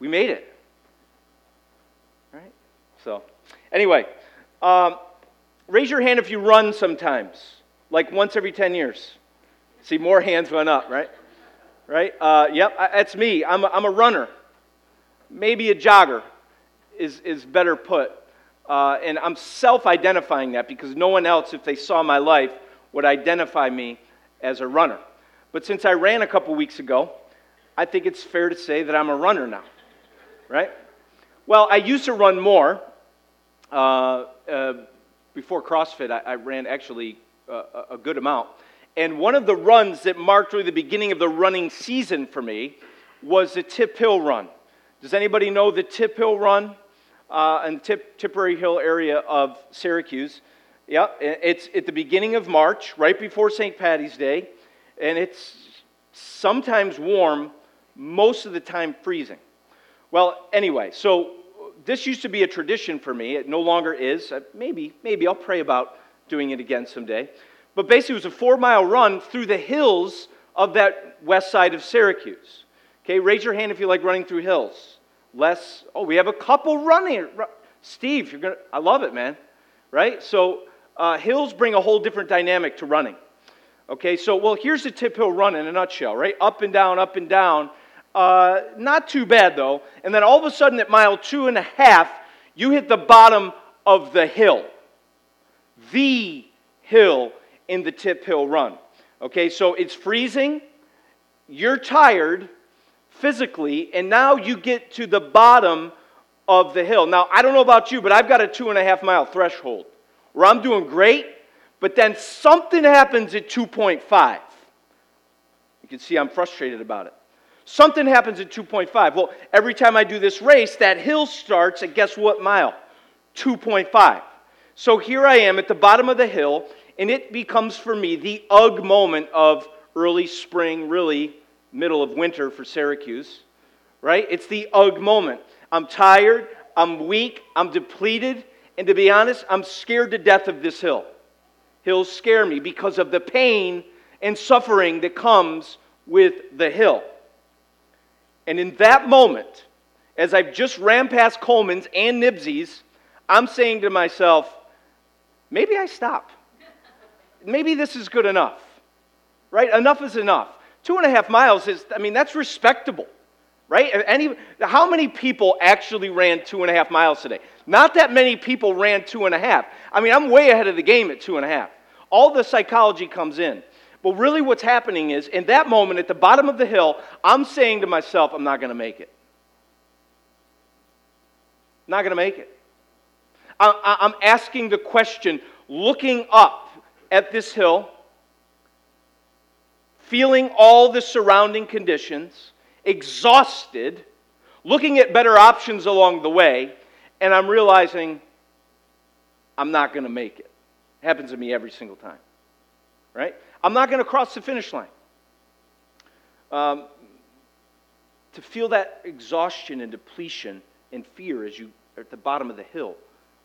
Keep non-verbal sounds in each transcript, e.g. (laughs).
We made it. Right? So, anyway, um, raise your hand if you run sometimes, like once every 10 years. See, more hands went up, right? Right? Uh, yep, that's me. I'm a, I'm a runner. Maybe a jogger is, is better put. Uh, and I'm self identifying that because no one else, if they saw my life, would identify me as a runner. But since I ran a couple weeks ago, I think it's fair to say that I'm a runner now, right? Well, I used to run more. Uh, uh, before CrossFit, I, I ran actually uh, a good amount. And one of the runs that marked really the beginning of the running season for me was the Tip Hill Run. Does anybody know the Tip Hill Run uh, in Tip, Tipperary Hill area of Syracuse? Yeah, it's at the beginning of March, right before St. Patty's Day, and it's sometimes warm, most of the time freezing. Well, anyway, so this used to be a tradition for me. It no longer is. Uh, maybe, maybe I'll pray about doing it again someday. But basically, it was a four mile run through the hills of that west side of Syracuse. Okay, raise your hand if you like running through hills. Less, oh, we have a couple running. Steve, you're gonna, I love it, man. Right? So uh, hills bring a whole different dynamic to running. Okay, so, well, here's the tip hill run in a nutshell, right? Up and down, up and down. Uh, not too bad, though. And then all of a sudden, at mile two and a half, you hit the bottom of the hill. The hill in the tip hill run. Okay, so it's freezing, you're tired physically, and now you get to the bottom of the hill. Now, I don't know about you, but I've got a two and a half mile threshold where I'm doing great, but then something happens at 2.5. You can see I'm frustrated about it. Something happens at 2.5. Well, every time I do this race, that hill starts at guess what mile? 2.5. So here I am at the bottom of the hill, and it becomes for me the ugh moment of early spring, really middle of winter for Syracuse, right? It's the ugh moment. I'm tired, I'm weak, I'm depleted, and to be honest, I'm scared to death of this hill. Hills scare me because of the pain and suffering that comes with the hill. And in that moment, as I've just ran past Coleman's and Nibsy's, I'm saying to myself, maybe I stop. Maybe this is good enough. Right? Enough is enough. Two and a half miles is, I mean, that's respectable right? Any, how many people actually ran two and a half miles today? Not that many people ran two and a half. I mean, I'm way ahead of the game at two and a half. All the psychology comes in. But really, what's happening is, in that moment, at the bottom of the hill, I'm saying to myself, I'm not going to make it. Not going to make it. I'm asking the question, looking up at this hill, feeling all the surrounding conditions exhausted, looking at better options along the way, and I'm realizing I'm not going to make it. it. Happens to me every single time, right? I'm not going to cross the finish line. Um, to feel that exhaustion and depletion and fear as you are at the bottom of the hill,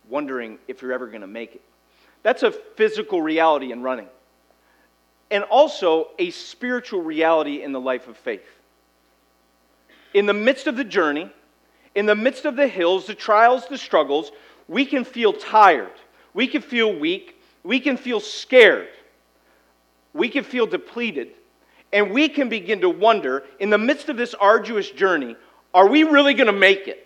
wondering if you're ever going to make it. That's a physical reality in running, and also a spiritual reality in the life of faith in the midst of the journey, in the midst of the hills, the trials, the struggles, we can feel tired. We can feel weak. We can feel scared. We can feel depleted. And we can begin to wonder in the midst of this arduous journey are we really going to make it?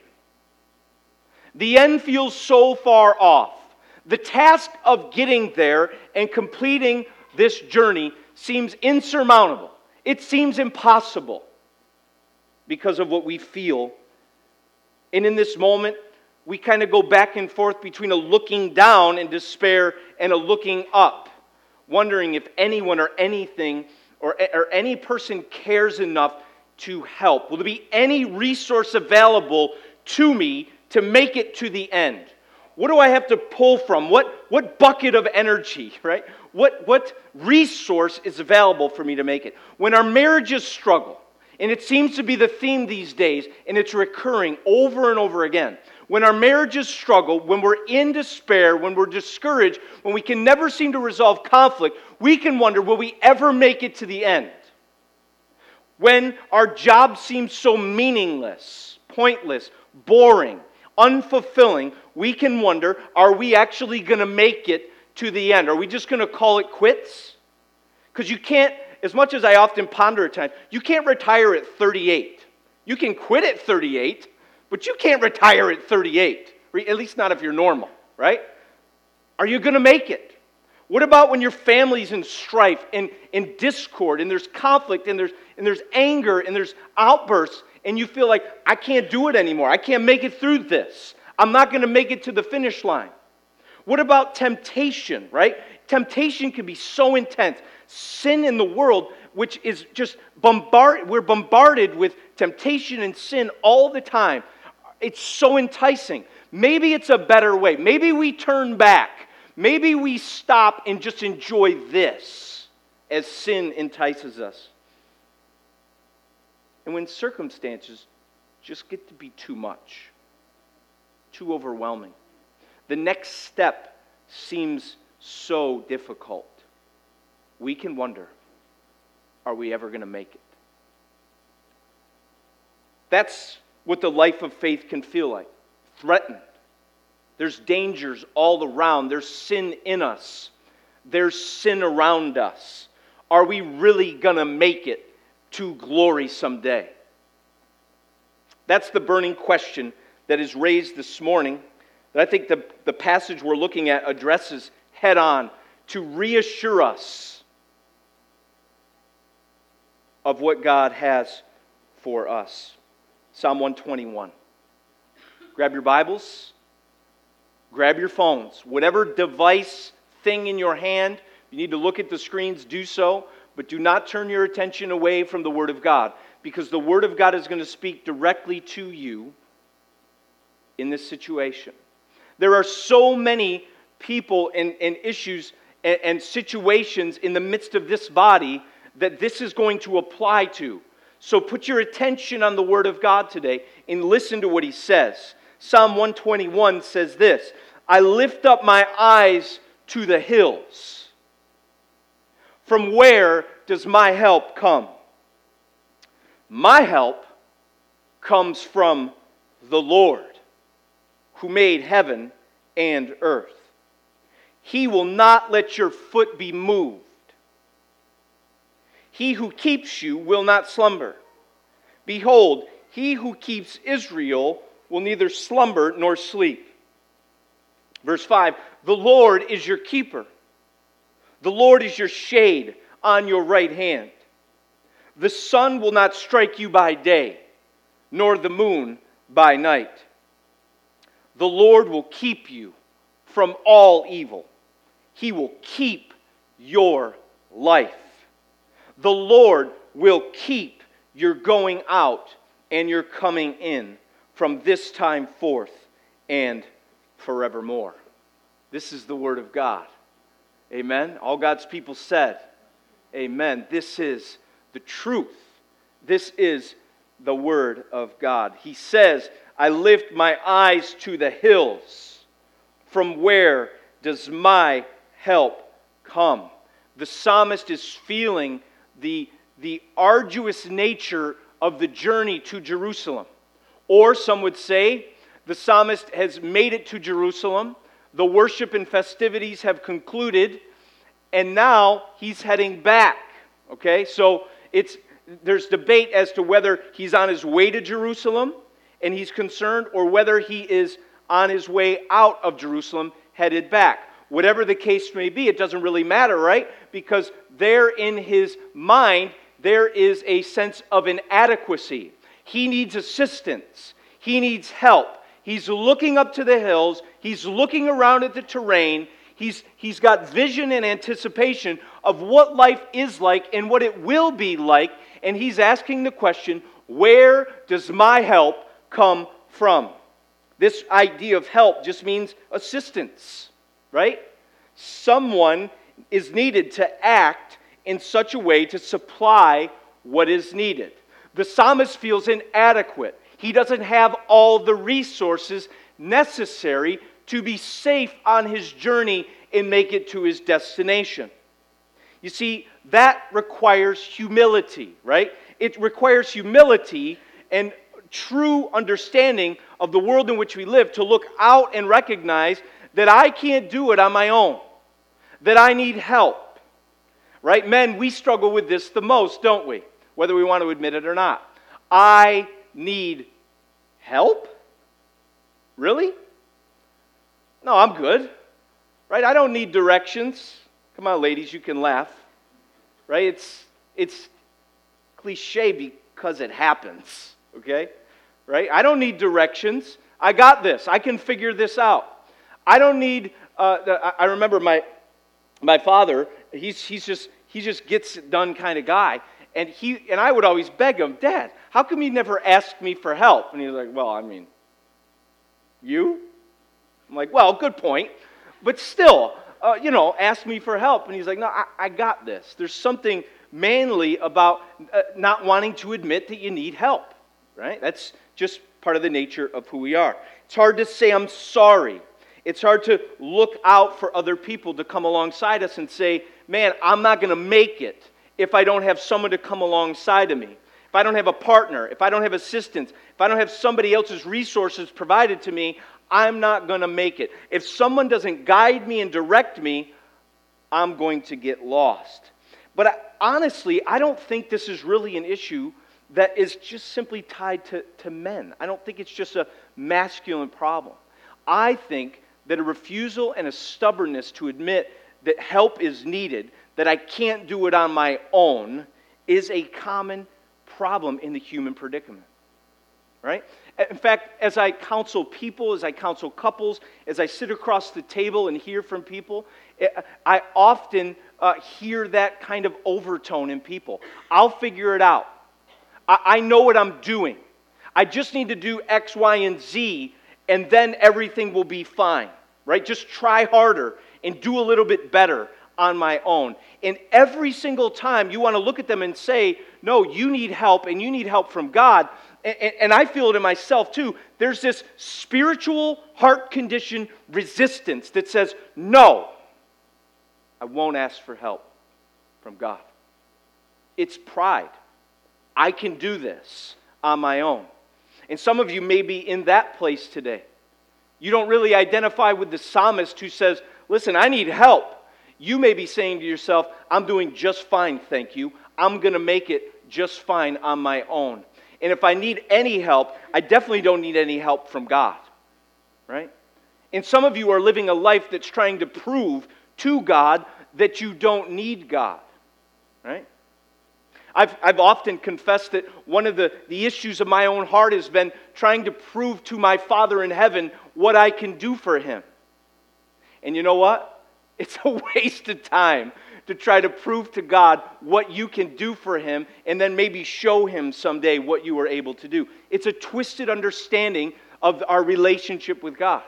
The end feels so far off. The task of getting there and completing this journey seems insurmountable. It seems impossible because of what we feel. And in this moment, we kind of go back and forth between a looking down in despair and a looking up, wondering if anyone or anything or, or any person cares enough to help. Will there be any resource available to me to make it to the end? What do I have to pull from? What, what bucket of energy, (laughs) right? What, what resource is available for me to make it? When our marriages struggle, and it seems to be the theme these days, and it's recurring over and over again. When our marriages struggle, when we're in despair, when we're discouraged, when we can never seem to resolve conflict, we can wonder will we ever make it to the end? When our job seems so meaningless, pointless, boring, unfulfilling, we can wonder are we actually going to make it to the end? Are we just going to call it quits? Because you can't, as much as I often ponder at times, you can't retire at 38. You can quit at 38, but you can't retire at 38, at least not if you're normal, right? Are you going to make it? What about when your family's in strife and in discord and there's conflict and there's, and there's anger and there's outbursts and you feel like, I can't do it anymore. I can't make it through this. I'm not going to make it to the finish line. What about temptation, right? Temptation can be so intense. Sin in the world, which is just bombarded, we're bombarded with temptation and sin all the time. It's so enticing. Maybe it's a better way. Maybe we turn back Maybe we stop and just enjoy this as sin entices us. And when circumstances just get to be too much, too overwhelming, the next step seems so difficult, we can wonder are we ever going to make it? That's what the life of faith can feel like threatened there's dangers all around. There's sin in us. There's sin around us. Are we really going to make it to glory someday? That's the burning question that is raised this morning that I think the, the passage we're looking at addresses head on to reassure us of what God has for us. Psalm 121. Grab your Bibles. Grab your phones. Whatever device, thing in your hand, you need to look at the screens, do so, but do not turn your attention away from the Word of God because the Word of God is going to speak directly to you in this situation. There are so many people and, and issues and, and situations in the midst of this body that this is going to apply to. So put your attention on the Word of God today and listen to what He says. Psalm 121 says this I lift up my eyes to the hills. From where does my help come? My help comes from the Lord, who made heaven and earth. He will not let your foot be moved. He who keeps you will not slumber. Behold, he who keeps Israel will neither slumber nor sleep. Verse 5 The Lord is your keeper, the Lord is your shade on your right hand. The sun will not strike you by day, nor the moon by night. The Lord will keep you from all evil. He will keep your life. The Lord will keep your going out and your coming in from this time forth and forevermore. This is the Word of God. Amen. All God's people said, Amen. This is the truth. This is the Word of God. He says, I lift my eyes to the hills. From where does my help come? The psalmist is feeling the, the arduous nature of the journey to Jerusalem. Or some would say the psalmist has made it to Jerusalem, the worship and festivities have concluded, and now he's heading back. Okay, so it's there's debate as to whether he's on his way to Jerusalem and he's concerned, or whether he is on his way out of Jerusalem headed back. Whatever the case may be, it doesn't really matter, right? Because there in his mind, there is a sense of inadequacy. He needs assistance, he needs help. He's looking up to the hills, he's looking around at the terrain. He's, he's got vision and anticipation of what life is like and what it will be like. And he's asking the question where does my help come from? This idea of help just means assistance, right? Someone is needed to act in such a way to supply what is needed. The psalmist feels inadequate. He doesn't have all the resources necessary to be safe on his journey and make it to his destination. You see, that requires humility, right? It requires humility and true understanding of the world in which we live to look out and recognize that I can't do it on my own, that I need help. Right? Men, we struggle with this the most, don't we? Whether we want to admit it or not. I need help? Really? No, I'm good. Right? I don't need directions. Come on, ladies, you can laugh. Right? It's it's cliche because it happens. Okay? Right? I don't need directions. I got this. I can figure this out. I don't need. Uh, I remember my my father. He's he's just he just gets it done kind of guy. And he and I would always beg him, Dad, how come you never ask me for help? And he's like, Well, I mean, you? I'm like, Well, good point. But still, uh, you know, ask me for help. And he's like, No, I, I got this. There's something manly about uh, not wanting to admit that you need help, right? That's just part of the nature of who we are. It's hard to say, I'm sorry. It's hard to look out for other people to come alongside us and say, Man, I'm not going to make it if I don't have someone to come alongside of me. If I don't have a partner, if I don't have assistance, if I don't have somebody else's resources provided to me, I'm not going to make it. If someone doesn't guide me and direct me, I'm going to get lost. But I, honestly, I don't think this is really an issue that is just simply tied to, to men. I don't think it's just a masculine problem. I think that a refusal and a stubbornness to admit that help is needed, that I can't do it on my own, is a common problem in the human predicament. Right? In fact, as I counsel people, as I counsel couples, as I sit across the table and hear from people, I often uh, hear that kind of overtone in people. I'll figure it out. I, I know what I'm doing. I just need to do X, Y, and Z, and then everything will be fine, right? Just try harder and do a little bit better on my own. And every single time you want to look at them and say, No, you need help and you need help from God. And, I feel it in myself too. There's this spiritual heart condition resistance that says, No, I won't ask for help from God. It's pride. I can do this on my own. And some of you may be in that place today. You don't really identify with the psalmist who says, Listen, I need help. You may be saying to yourself, I'm doing just fine, thank you. I'm going to make it just fine on my own. And if I need any help, I definitely don't need any help from God. Right? And some of you are living a life that's trying to prove to God that you don't need God. Right? I've, I've often confessed that one of the, the issues of my own heart has been trying to prove to my Father in heaven what I can do for Him. And you know what? (laughs) It's a waste of time to try to prove to God what you can do for Him and then maybe show Him someday what you were able to do. It's a twisted understanding of our relationship with God.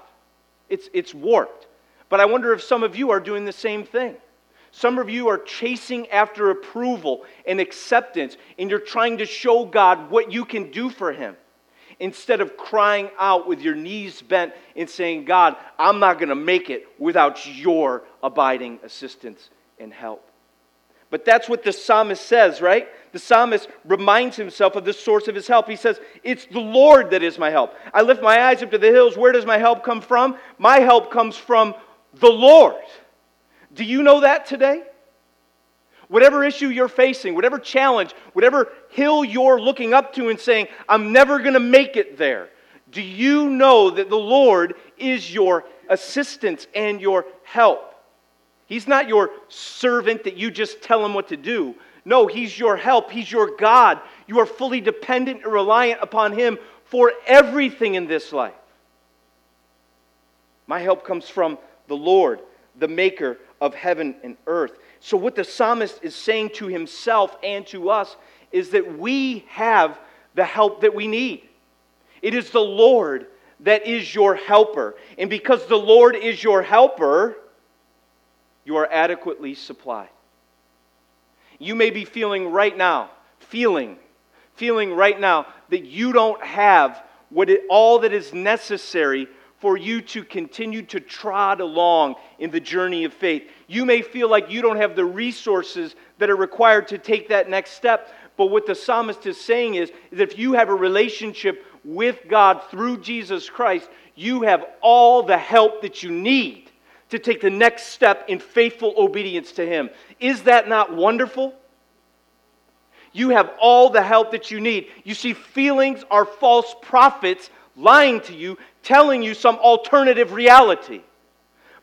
It's, it's warped. But I wonder if some of you are doing the same thing. Some of you are chasing after approval and acceptance, and you're trying to show God what you can do for Him instead of crying out with your knees bent and saying, God, I'm not going to make it without your abiding assistance and help. But that's what the psalmist says, right? The psalmist reminds himself of the source of his help. He says, It's the Lord that is my help. I lift my eyes up to the hills. Where does my help come from? My help comes from the Lord. Do you know that today? Whatever issue you're facing, whatever challenge, whatever hill you're looking up to and saying, I'm never going to make it there, do you know that the Lord is your assistance and your help? He's not your servant that you just tell him what to do. No, He's your help. He's your God. You are fully dependent and reliant upon Him for everything in this life. My help comes from the Lord, the maker of heaven and earth. So, what the psalmist is saying to himself and to us is that we have the help that we need. It is the Lord that is your helper. And because the Lord is your helper, you are adequately supplied. You may be feeling right now, feeling, feeling right now that you don't have what it, all that is necessary for you to continue to trot along in the journey of faith. You may feel like you don't have the resources that are required to take that next step. But what the psalmist is saying is, is if you have a relationship with God through Jesus Christ, you have all the help that you need to take the next step in faithful obedience to Him. Is that not wonderful? You have all the help that you need. You see, feelings are false prophets lying to you, telling you some alternative reality.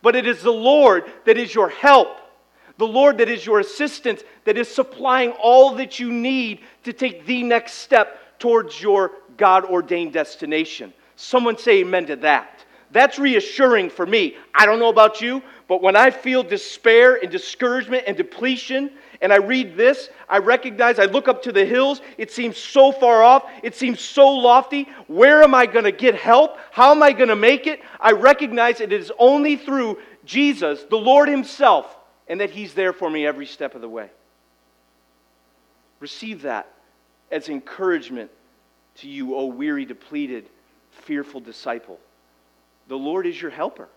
But it is the Lord that is your help, the Lord that is your assistance, that is supplying all that you need to take the next step towards your God ordained destination. Someone say amen to that. That's reassuring for me. I don't know about you, but when I feel despair and discouragement and depletion, and I read this, I recognize, I look up to the hills. It seems so far off. It seems so lofty. Where am I going to get help? How am I going to make it? I recognize it is only through Jesus, the Lord Himself, and that He's there for me every step of the way. Receive that as encouragement to you, O weary, depleted, fearful disciple. The Lord is your helper,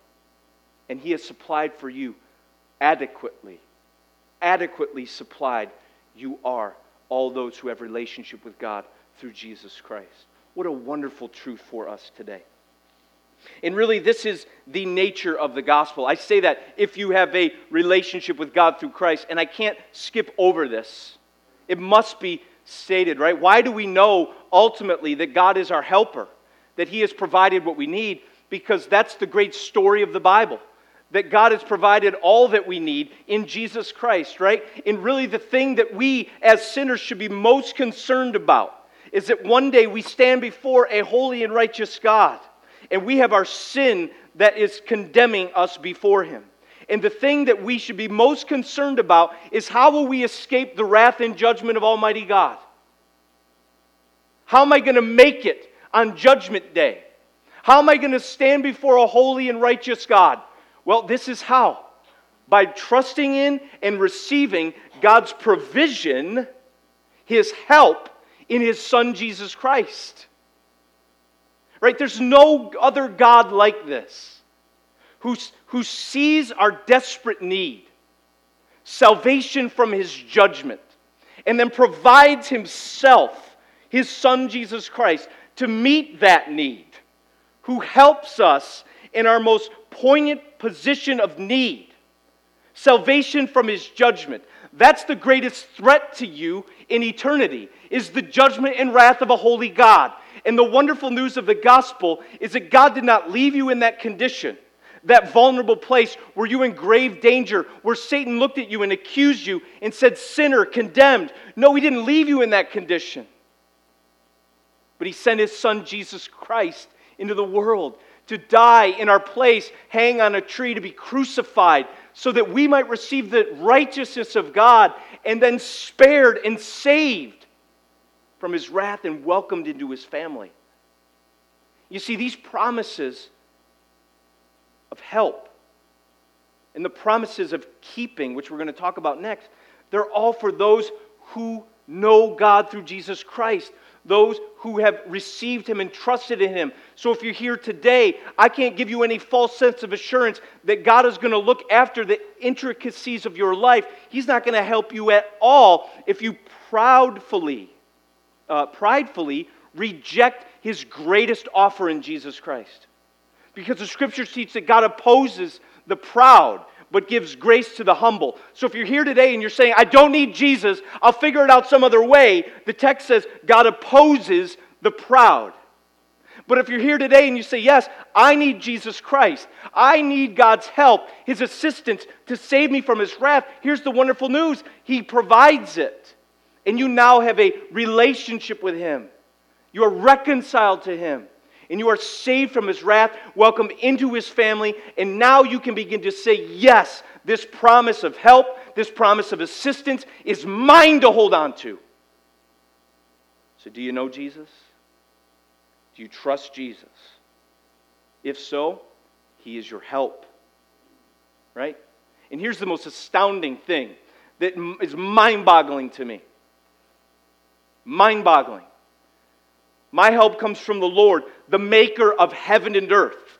and He has supplied for you adequately, adequately supplied. You are all those who have relationship with God through Jesus Christ. What a wonderful truth for us today. And really, this is the nature of the gospel. I say that if you have a relationship with God through Christ, and I can't skip over this. It must be stated, right? Why do we know ultimately that God is our helper, that He has provided what we need? Because that's the great story of the Bible. That God has provided all that we need in Jesus Christ, right? And really, the thing that we as sinners should be most concerned about is that one day we stand before a holy and righteous God, and we have our sin that is condemning us before Him. And the thing that we should be most concerned about is how will we escape the wrath and judgment of Almighty God? How am I going to make it on Judgment Day? How am I going to stand before a holy and righteous God? Well, this is how by trusting in and receiving God's provision, His help in His Son Jesus Christ. Right? There's no other God like this who, who sees our desperate need, salvation from his judgment, and then provides himself, his son Jesus Christ, to meet that need, who helps us in our most poignant position of need, salvation from his judgment. That's the greatest threat to you in eternity is the judgment and wrath of a holy God. And the wonderful news of the gospel is that God did not leave you in that condition that vulnerable place where you in grave danger, where Satan looked at you and accused you and said, Sinner, condemned. No, he didn't leave you in that condition. But he sent his son, Jesus Christ, into the world to die in our place, hang on a tree, to be crucified, so that we might receive the righteousness of God and then spared and saved from his wrath and welcomed into his family. You see, these promises of help and the promises of keeping, which we're going to talk about next, they're all for those who know God through Jesus Christ, those who have received Him and trusted in Him. So if you're here today, I can't give you any false sense of assurance that God is going to look after the intricacies of your life. He's not going to help you at all if you proudfully, uh, pridefully reject His greatest offer in Jesus Christ. Because the scriptures teach that God opposes the proud, but gives grace to the humble. So if you're here today and you're saying, I don't need Jesus, I'll figure it out some other way, the text says God opposes the proud. But if you're here today and you say, Yes, I need Jesus Christ, I need God's help, His assistance to save me from His wrath, here's the wonderful news He provides it. And you now have a relationship with Him. You are reconciled to Him and you are saved from his wrath, welcome into his family, and now you can begin to say, Yes, this promise of help, this promise of assistance is mine to hold on to. So, do you know Jesus? Do you trust Jesus? If so, he is your help. Right? And here's the most astounding thing that is mind boggling to me. Mind boggling. My help comes from the Lord, the maker of heaven and earth.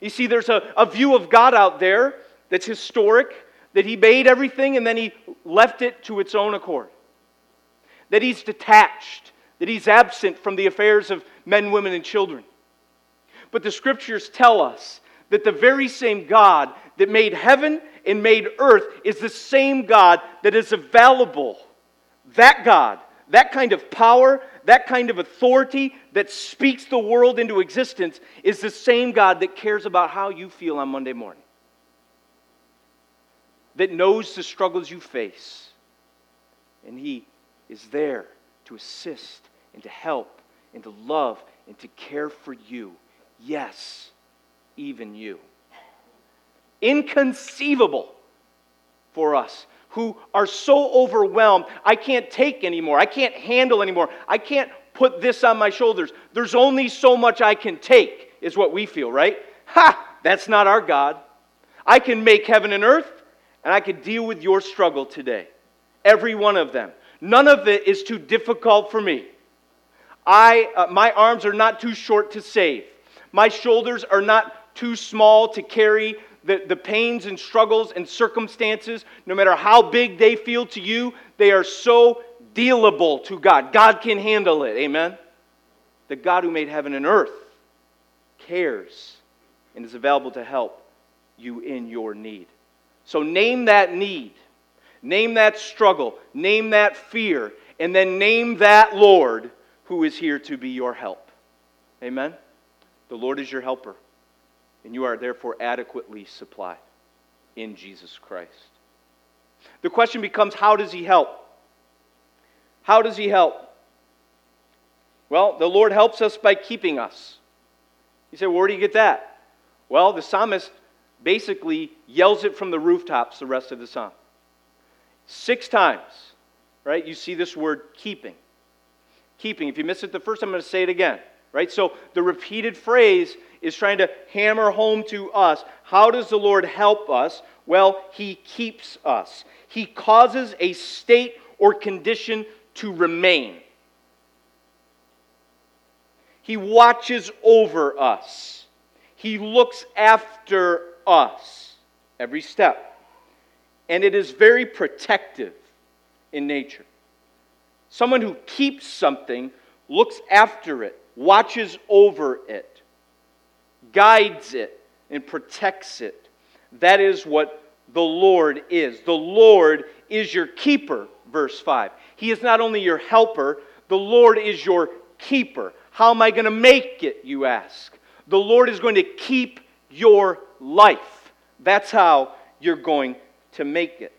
You see, there's a, a view of God out there that's historic, that He made everything and then He left it to its own accord. That He's detached, that he's absent from the affairs of men, women, and children. But the scriptures tell us that the very same God that made heaven and made earth is the same God that is available. That God, that kind of power, that kind of authority that speaks the world into existence is the same God that cares about how you feel on Monday morning, that knows the struggles you face. And He is there to assist and to help and to love and to care for you. Yes, even you. Inconceivable for us who are so overwhelmed. I can't take anymore. I can't handle anymore. I can't put this on my shoulders. There's only so much I can take, is what we feel, right? Ha! That's not our God. I can make heaven and earth, and I can deal with your struggle today. Every one of them. None of it is too difficult for me. I, uh, my arms are not too short to save. My shoulders are not too small to carry the, the pains and struggles and circumstances, no matter how big they feel to you, they are so dealable to God. God can handle it. Amen? The God who made heaven and earth cares and is available to help you in your need. So name that need, name that struggle, name that fear, and then name that Lord who is here to be your help. Amen? The Lord is your helper and you are therefore adequately supplied in Jesus Christ. The question becomes how does He help? How does He help? Well, the Lord helps us by keeping us. You say, well, where do you get that? Well, the psalmist basically yells it from the rooftops the rest of the psalm. Six times, right? You see this word keeping. Keeping. If you miss it the first time, I'm going to say it again, right? So the repeated phrase is trying to hammer home to us how does the Lord help us? Well, He keeps us, He causes a state or condition to remain. He watches over us. He looks after us every step. And it is very protective in nature. Someone who keeps something looks after it, watches over it guides it, and protects it. That is what the Lord is. The Lord is your keeper, verse 5. He is not only your helper, the Lord is your keeper. How am I going to make it, you ask? The Lord is going to keep your life. That's how you're going to make it.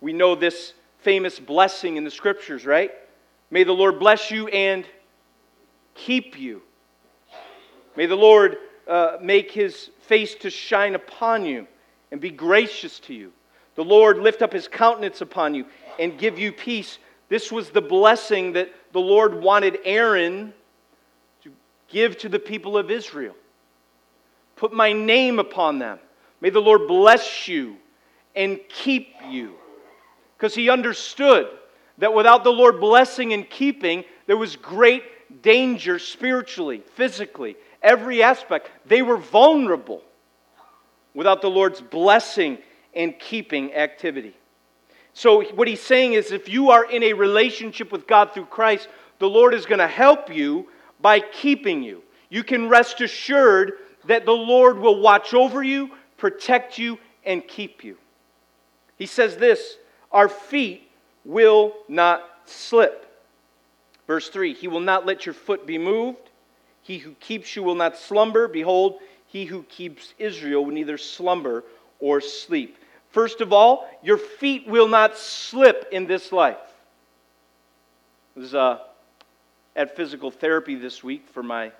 We know this famous blessing in the scriptures, right? May the Lord bless you and keep you. May the Lord uh, make his face to shine upon you and be gracious to you. The Lord lift up his countenance upon you and give you peace. This was the blessing that the Lord wanted Aaron to give to the people of Israel. Put my name upon them. May the Lord bless you and keep you. Because he understood that without the Lord blessing and keeping, there was great danger spiritually, physically, every aspect. They were vulnerable without the Lord's blessing and keeping activity. So, what he's saying is if you are in a relationship with God through Christ, the Lord is going to help you by keeping you. You can rest assured that the Lord will watch over you, protect you, and keep you. He says this Our feet will not slip. Verse 3 He will not let your foot be moved. He who keeps you will not slumber. Behold, he who keeps Israel will neither slumber or sleep. First of all, your feet will not slip in this life. I was uh, at physical therapy this week for my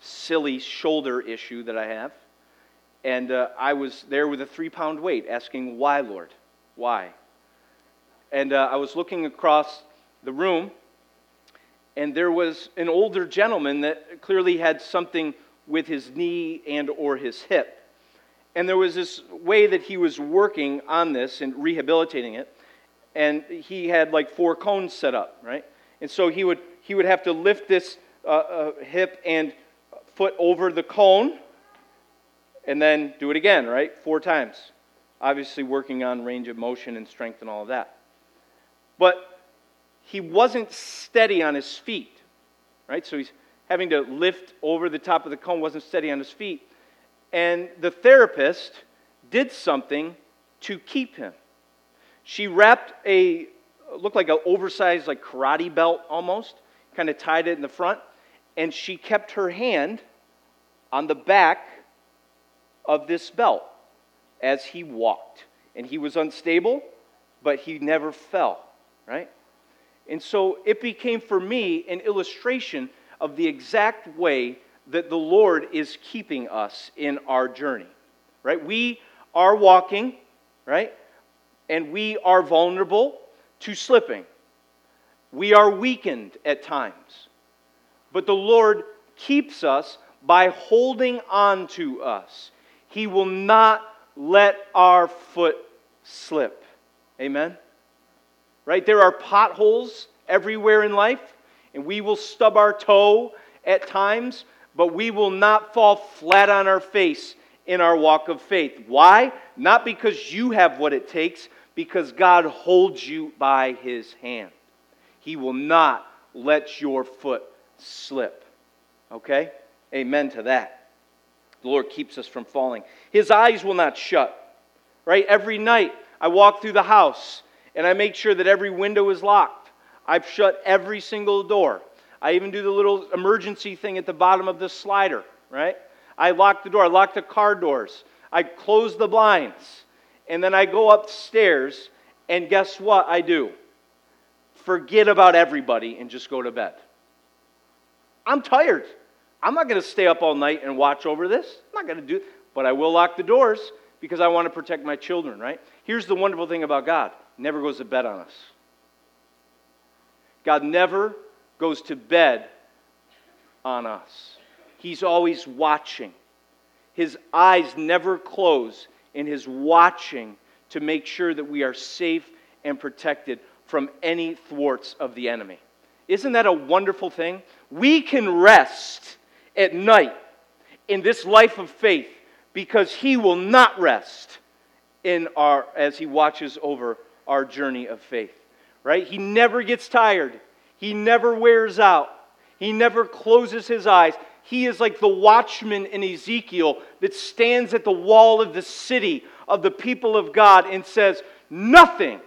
silly shoulder issue that I have. And uh, I was there with a three pound weight asking, Why, Lord? Why? And uh, I was looking across the room and there was an older gentleman that clearly had something with his knee and or his hip. And there was this way that he was working on this and rehabilitating it. And he had like four cones set up right? And so he would he would have to lift this uh, uh, hip and foot over the cone and then do it again right? Four times. Obviously working on range of motion and strength and all of that. But he wasn't steady on his feet, right? So he's having to lift over the top of the cone, wasn't steady on his feet. And the therapist did something to keep him. She wrapped a, looked like an oversized, like karate belt almost, kind of tied it in the front, and she kept her hand on the back of this belt as he walked. And he was unstable, but he never fell, right? And so it became for me an illustration of the exact way that the Lord is keeping us in our journey, right? We are walking, right? And we are vulnerable to slipping. We are weakened at times. But the Lord keeps us by holding on to us. He will not let our foot slip. Amen? Right? There are potholes everywhere in life, and we will stub our toe at times, but we will not fall flat on our face in our walk of faith. Why? Not because you have what it takes, because God holds you by his hand. He will not let your foot slip. Okay? Amen to that. The Lord keeps us from falling. His eyes will not shut. Right? Every night I walk through the house and I make sure that every window is locked. I've shut every single door. I even do the little emergency thing at the bottom of the slider, right? I lock the door, I lock the car doors, I close the blinds, and then I go upstairs, and guess what I do? Forget about everybody and just go to bed. I'm tired. I'm not going to stay up all night and watch over this. I'm not going to do. But I will lock the doors because I want to protect my children, right? Here's the wonderful thing about God never goes to bed on us. God never goes to bed on us. He's always watching. His eyes never close in his watching to make sure that we are safe and protected from any thwarts of the enemy. Isn't that a wonderful thing? We can rest at night in this life of faith because he will not rest in our as he watches over our journey of faith. Right? He never gets tired. He never wears out. He never closes his eyes. He is like the watchman in Ezekiel that stands at the wall of the city of the people of God and says, Nothing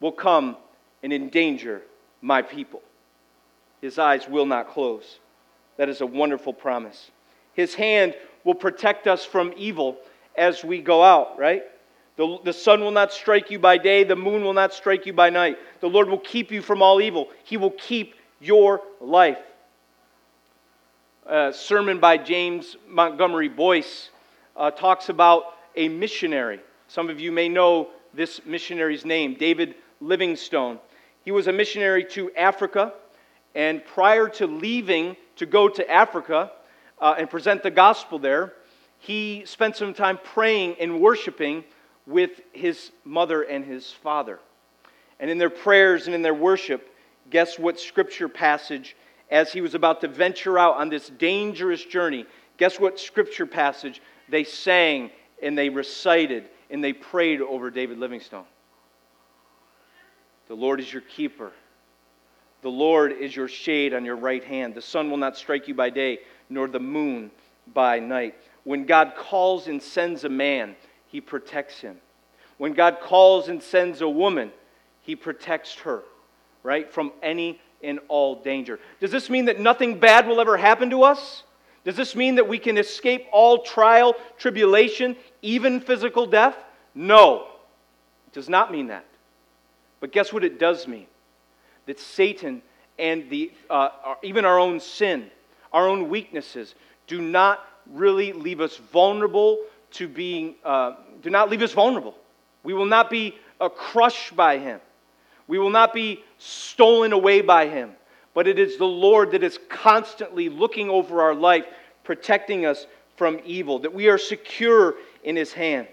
will come and endanger my people. His eyes will not close. That is a wonderful promise. His hand will protect us from evil as we go out, right? The, the sun will not strike you by day, the moon will not strike you by night. The Lord will keep you from all evil. He will keep your life. A sermon by James Montgomery Boice uh, talks about a missionary. Some of you may know this missionary's name, David Livingstone. He was a missionary to Africa, and prior to leaving to go to Africa uh, and present the gospel there, he spent some time praying and worshiping with his mother and his father. And in their prayers and in their worship, guess what scripture passage, as he was about to venture out on this dangerous journey, guess what scripture passage they sang and they recited and they prayed over David Livingstone? The Lord is your keeper. The Lord is your shade on your right hand. The sun will not strike you by day, nor the moon by night. When God calls and sends a man, he protects him. When God calls and sends a woman, he protects her, right, from any and all danger. Does this mean that nothing bad will ever happen to us? Does this mean that we can escape all trial, tribulation, even physical death? No, it does not mean that. But guess what it does mean? That Satan and the, uh, even our own sin, our own weaknesses, do not really leave us vulnerable to being, uh, do not leave us vulnerable. We will not be uh, crushed by him. We will not be stolen away by him. But it is the Lord that is constantly looking over our life, protecting us from evil, that we are secure in his hand.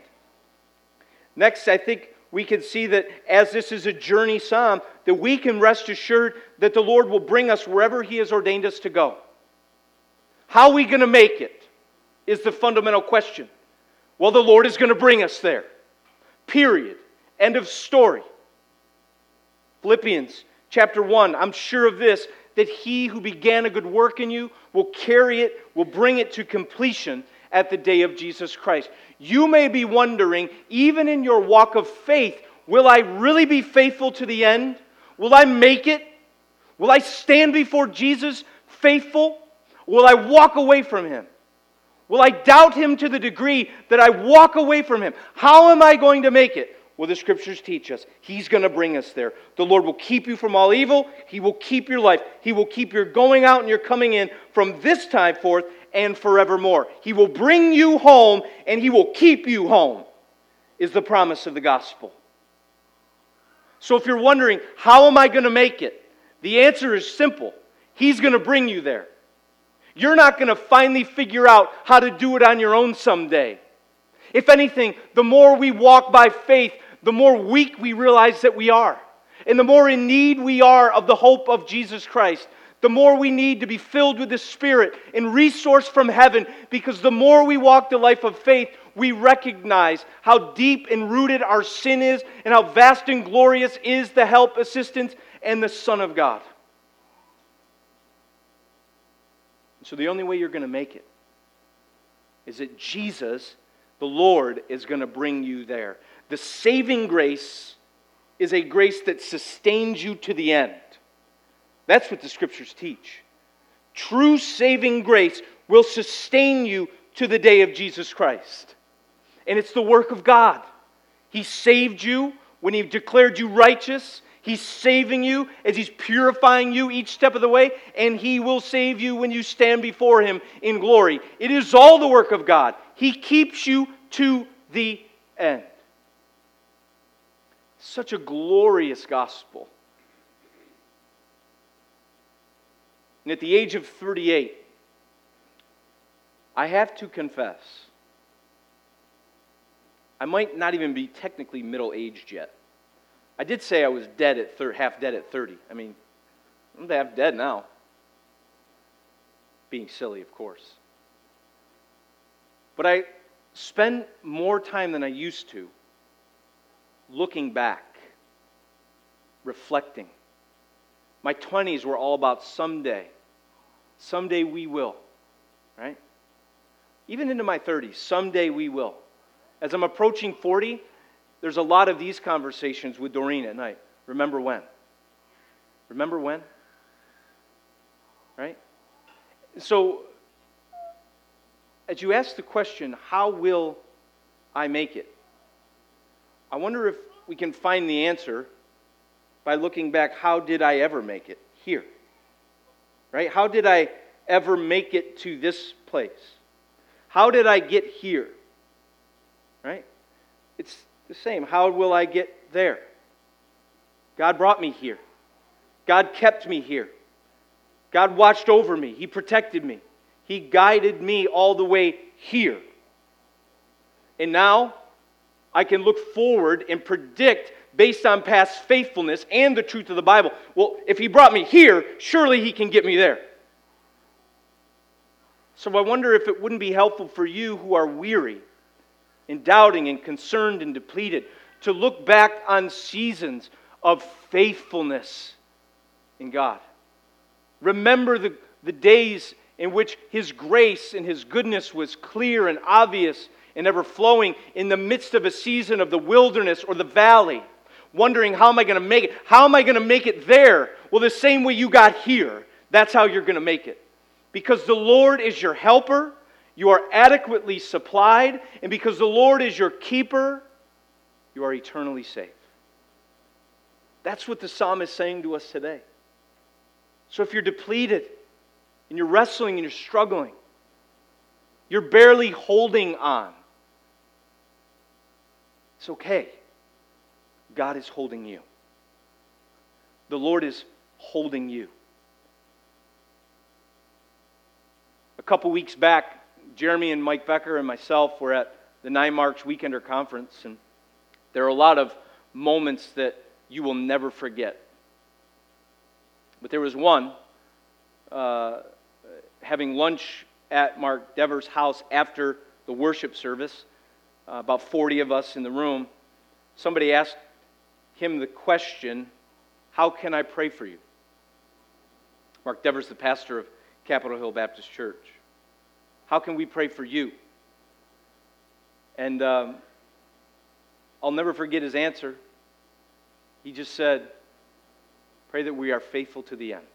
Next, I think we can see that as this is a journey psalm, that we can rest assured that the Lord will bring us wherever he has ordained us to go. How are we going to make it is the fundamental question. Well, the Lord is going to bring us there. Period. End of story. Philippians chapter 1, I'm sure of this, that he who began a good work in you will carry it, will bring it to completion at the day of Jesus Christ. You may be wondering, even in your walk of faith, will I really be faithful to the end? Will I make it? Will I stand before Jesus faithful? Will I walk away from him? Will I doubt him to the degree that I walk away from him? How am I going to make it? Well, the scriptures teach us He's going to bring us there. The Lord will keep you from all evil. He will keep your life. He will keep your going out and your coming in from this time forth and forevermore. He will bring you home and He will keep you home, is the promise of the gospel. So if you're wondering, how am I going to make it? The answer is simple He's going to bring you there. You're not going to finally figure out how to do it on your own someday. If anything, the more we walk by faith, the more weak we realize that we are. And the more in need we are of the hope of Jesus Christ, the more we need to be filled with the Spirit and resource from heaven, because the more we walk the life of faith, we recognize how deep and rooted our sin is and how vast and glorious is the help, assistance, and the Son of God. So the only way you're going to make it is that Jesus, the Lord, is going to bring you there. The saving grace is a grace that sustains you to the end. That's what the scriptures teach. True saving grace will sustain you to the day of Jesus Christ. And it's the work of God. He saved you when He declared you righteous. He's saving you as He's purifying you each step of the way, and He will save you when you stand before Him in glory. It is all the work of God. He keeps you to the end. Such a glorious gospel. And at the age of 38, I have to confess, I might not even be technically middle aged yet. I did say I was dead at thir- half dead at 30. I mean, I'm half dead now. Being silly, of course. But I spend more time than I used to looking back, reflecting. My 20s were all about someday. Someday we will, right? Even into my 30s, someday we will. As I'm approaching 40, there's a lot of these conversations with Doreen at night. Remember when? Remember when? Right? So, as you ask the question, how will I make it? I wonder if we can find the answer by looking back how did I ever make it here? Right? How did I ever make it to this place? How did I get here? Right? It's the same. How will I get there? God brought me here. God kept me here. God watched over me. He protected me. He guided me all the way here. And now I can look forward and predict based on past faithfulness and the truth of the Bible. Well, if He brought me here, surely He can get me there. So I wonder if it wouldn't be helpful for you who are weary and doubting and concerned and depleted to look back on seasons of faithfulness in God. Remember the, the days in which His grace and His goodness was clear and obvious and ever flowing in the midst of a season of the wilderness or the valley, wondering, how am I going to make it? How am I going to make it there? Well, the same way you got here, that's how you're going to make it. Because the Lord is your helper, you are adequately supplied, and because the Lord is your keeper, you are eternally safe. That's what the psalm is saying to us today. So if you're depleted and you're wrestling and you're struggling, you're barely holding on, it's okay. God is holding you. The Lord is holding you. A couple weeks back, Jeremy and Mike Becker and myself were at the 9Marks Weekender Conference, and there are a lot of moments that you will never forget. But there was one, uh, having lunch at Mark Dever's house after the worship service uh, about 40 of us in the room, somebody asked him the question How can I pray for you? Mark Dever's, the pastor of Capitol Hill Baptist Church. How can we pray for you? And um, I'll never forget his answer. He just said, Pray that we are faithful to the end.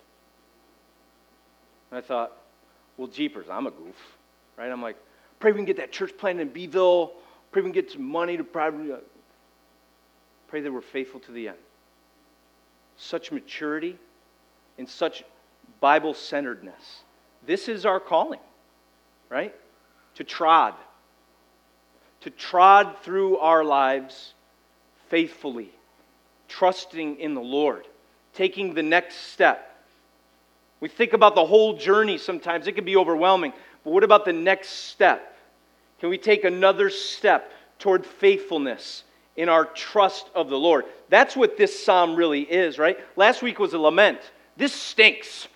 And I thought, well, jeepers, I'm a goof, right? I'm like, pray we can get that church planted in Beeville. Pray we can get some money to probably. Uh, pray that we're faithful to the end. Such maturity and such Bible centeredness. This is our calling, right? To trod. To trod through our lives faithfully, trusting in the Lord, taking the next step. We think about the whole journey sometimes, it can be overwhelming. But what about the next step? Can we take another step toward faithfulness in our trust of the Lord? That's what this psalm really is, right? Last week was a lament. This stinks.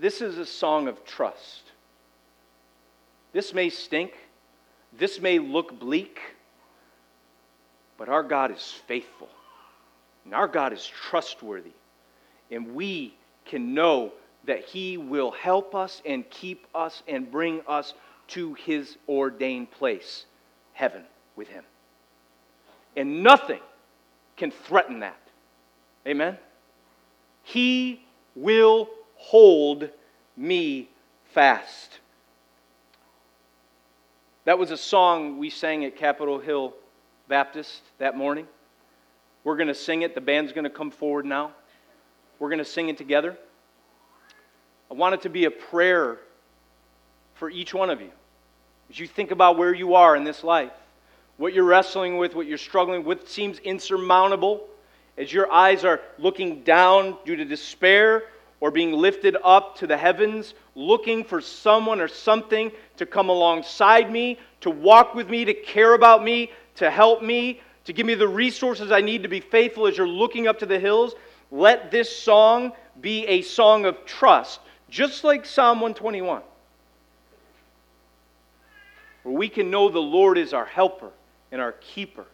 This is a song of trust. This may stink, this may look bleak, but our God is faithful. And our God is trustworthy. And we can know that He will help us and keep us and bring us to His ordained place, heaven with Him. And nothing can threaten that. Amen? He will hold me fast. That was a song we sang at Capitol Hill Baptist that morning. We're going to sing it. The band's going to come forward now. We're going to sing it together. I want it to be a prayer for each one of you. As you think about where you are in this life, what you're wrestling with, what you're struggling with seems insurmountable, as your eyes are looking down due to despair or being lifted up to the heavens, looking for someone or something to come alongside me, to walk with me, to care about me, to help me, to give me the resources I need to be faithful as you're looking up to the hills, let this song be a song of trust, just like Psalm 121, where we can know the Lord is our helper and our keeper,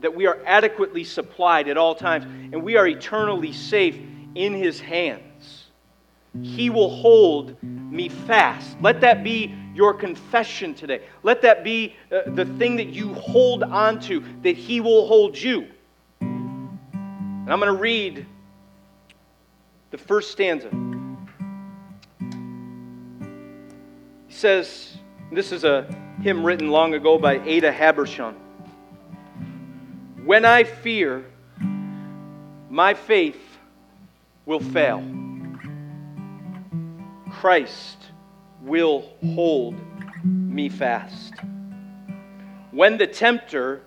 that we are adequately supplied at all times, and we are eternally safe in His hands. He will hold me fast. Let that be your confession today. Let that be uh, the thing that you hold on to, that He will hold you. And I'm going to read the first stanza. He says, this is a hymn written long ago by Ada Habershon. When I fear, my faith will fail. Christ will hold me fast. When the tempter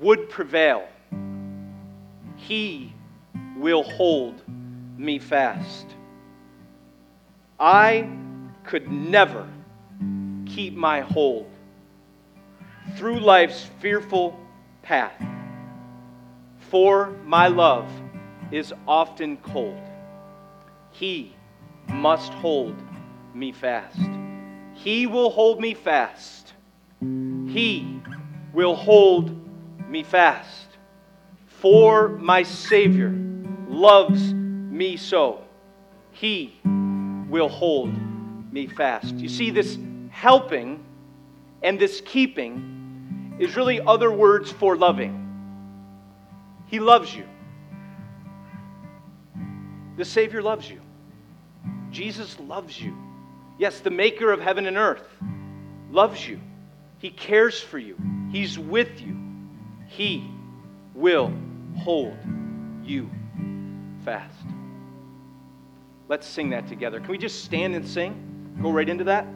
would prevail, he will hold me fast. I could never keep my hold through life's fearful path, for my love is often cold. He must hold me fast. He will hold me fast. He will hold me fast. For my Savior loves me so. He will hold me fast. You see, this helping and this keeping is really other words for loving. He loves you. The Savior loves you. Jesus loves you. Yes, the maker of heaven and earth loves you. He cares for you. He's with you. He will hold you fast. Let's sing that together. Can we just stand and sing? Go right into that?